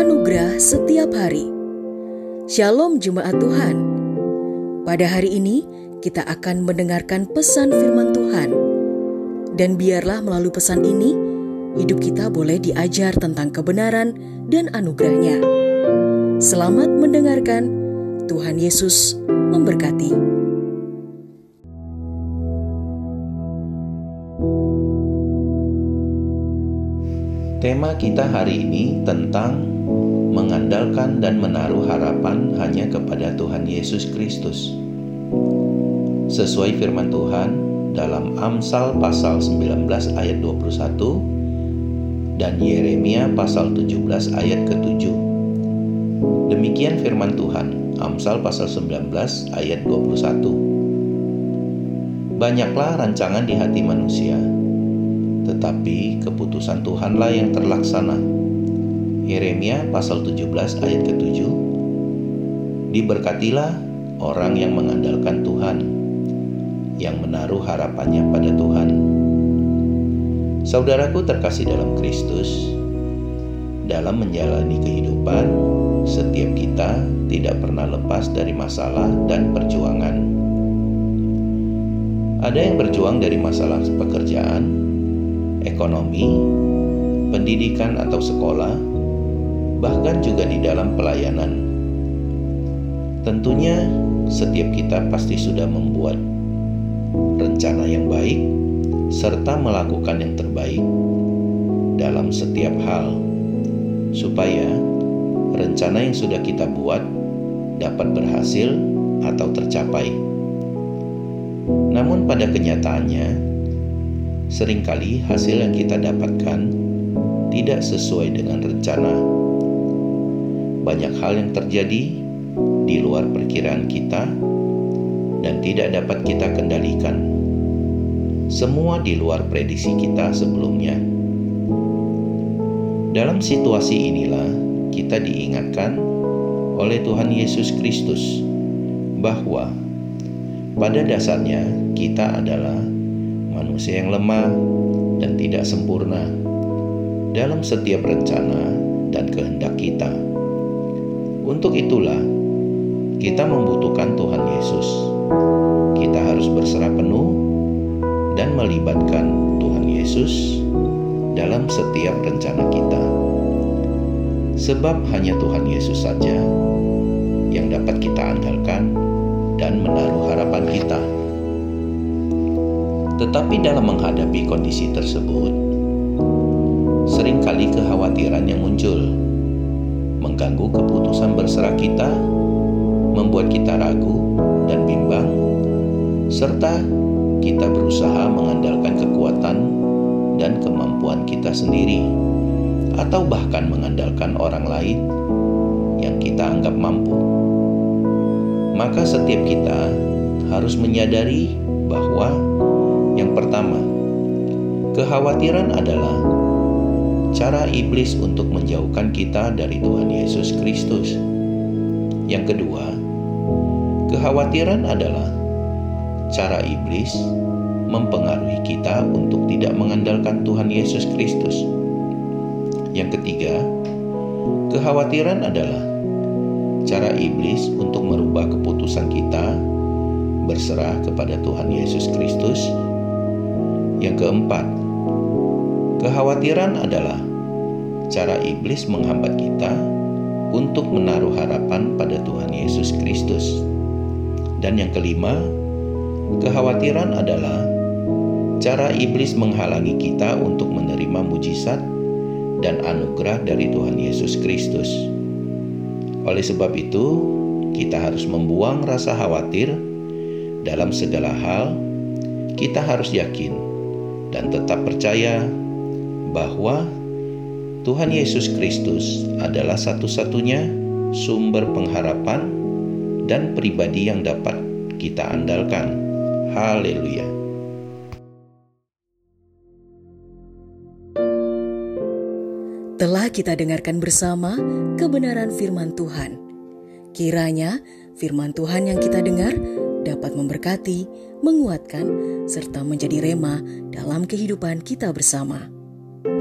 Anugerah setiap hari. Shalom jemaat Tuhan. Pada hari ini kita akan mendengarkan pesan firman Tuhan. Dan biarlah melalui pesan ini hidup kita boleh diajar tentang kebenaran dan anugerahnya. Selamat mendengarkan. Tuhan Yesus memberkati. Tema kita hari ini tentang mengandalkan dan menaruh harapan hanya kepada Tuhan Yesus Kristus. Sesuai firman Tuhan dalam Amsal pasal 19 ayat 21 dan Yeremia pasal 17 ayat ke-7. Demikian firman Tuhan, Amsal pasal 19 ayat 21. Banyaklah rancangan di hati manusia, tetapi keputusan Tuhanlah yang terlaksana. Yeremia pasal 17 ayat ke-7 Diberkatilah orang yang mengandalkan Tuhan, yang menaruh harapannya pada Tuhan. Saudaraku terkasih dalam Kristus, dalam menjalani kehidupan, setiap kita tidak pernah lepas dari masalah dan perjuangan. Ada yang berjuang dari masalah pekerjaan, ekonomi, pendidikan atau sekolah, bahkan juga di dalam pelayanan. Tentunya setiap kita pasti sudah membuat rencana yang baik serta melakukan yang terbaik dalam setiap hal supaya rencana yang sudah kita buat dapat berhasil atau tercapai. Namun pada kenyataannya sering kali hasil yang kita dapatkan tidak sesuai dengan rencana. Banyak hal yang terjadi di luar perkiraan kita dan tidak dapat kita kendalikan. Semua di luar prediksi kita sebelumnya. Dalam situasi inilah kita diingatkan oleh Tuhan Yesus Kristus bahwa pada dasarnya kita adalah manusia yang lemah dan tidak sempurna dalam setiap rencana dan kehendak kita. Untuk itulah, kita membutuhkan Tuhan Yesus. Kita harus berserah penuh dan melibatkan Tuhan Yesus dalam setiap rencana kita. Sebab hanya Tuhan Yesus saja yang dapat kita andalkan dan menaruh harapan kita. Tetapi dalam menghadapi kondisi tersebut, sering kali kekhawatiran yang muncul mengganggu keputusan berserah kita, membuat kita ragu dan bimbang, serta kita berusaha mengandalkan kekuatan dan kemampuan kita sendiri, atau bahkan mengandalkan orang lain yang kita anggap mampu. Maka, setiap kita harus menyadari bahwa yang pertama, kekhawatiran adalah cara iblis untuk menjauhkan kita dari Tuhan Yesus Kristus. Yang kedua, kekhawatiran adalah cara iblis mempengaruhi kita untuk tidak mengandalkan Tuhan Yesus Kristus. Yang ketiga, kekhawatiran adalah cara iblis untuk merubah keputusan kita berserah kepada Tuhan Yesus Kristus yang keempat, kekhawatiran adalah cara iblis menghambat kita untuk menaruh harapan pada Tuhan Yesus Kristus. Dan yang kelima, kekhawatiran adalah cara iblis menghalangi kita untuk menerima mujizat dan anugerah dari Tuhan Yesus Kristus. Oleh sebab itu, kita harus membuang rasa khawatir dalam segala hal. Kita harus yakin dan tetap percaya bahwa Tuhan Yesus Kristus adalah satu-satunya sumber pengharapan dan pribadi yang dapat kita andalkan. Haleluya! Telah kita dengarkan bersama kebenaran firman Tuhan. Kiranya firman Tuhan yang kita dengar dapat memberkati, menguatkan, serta menjadi rema dalam kehidupan kita bersama.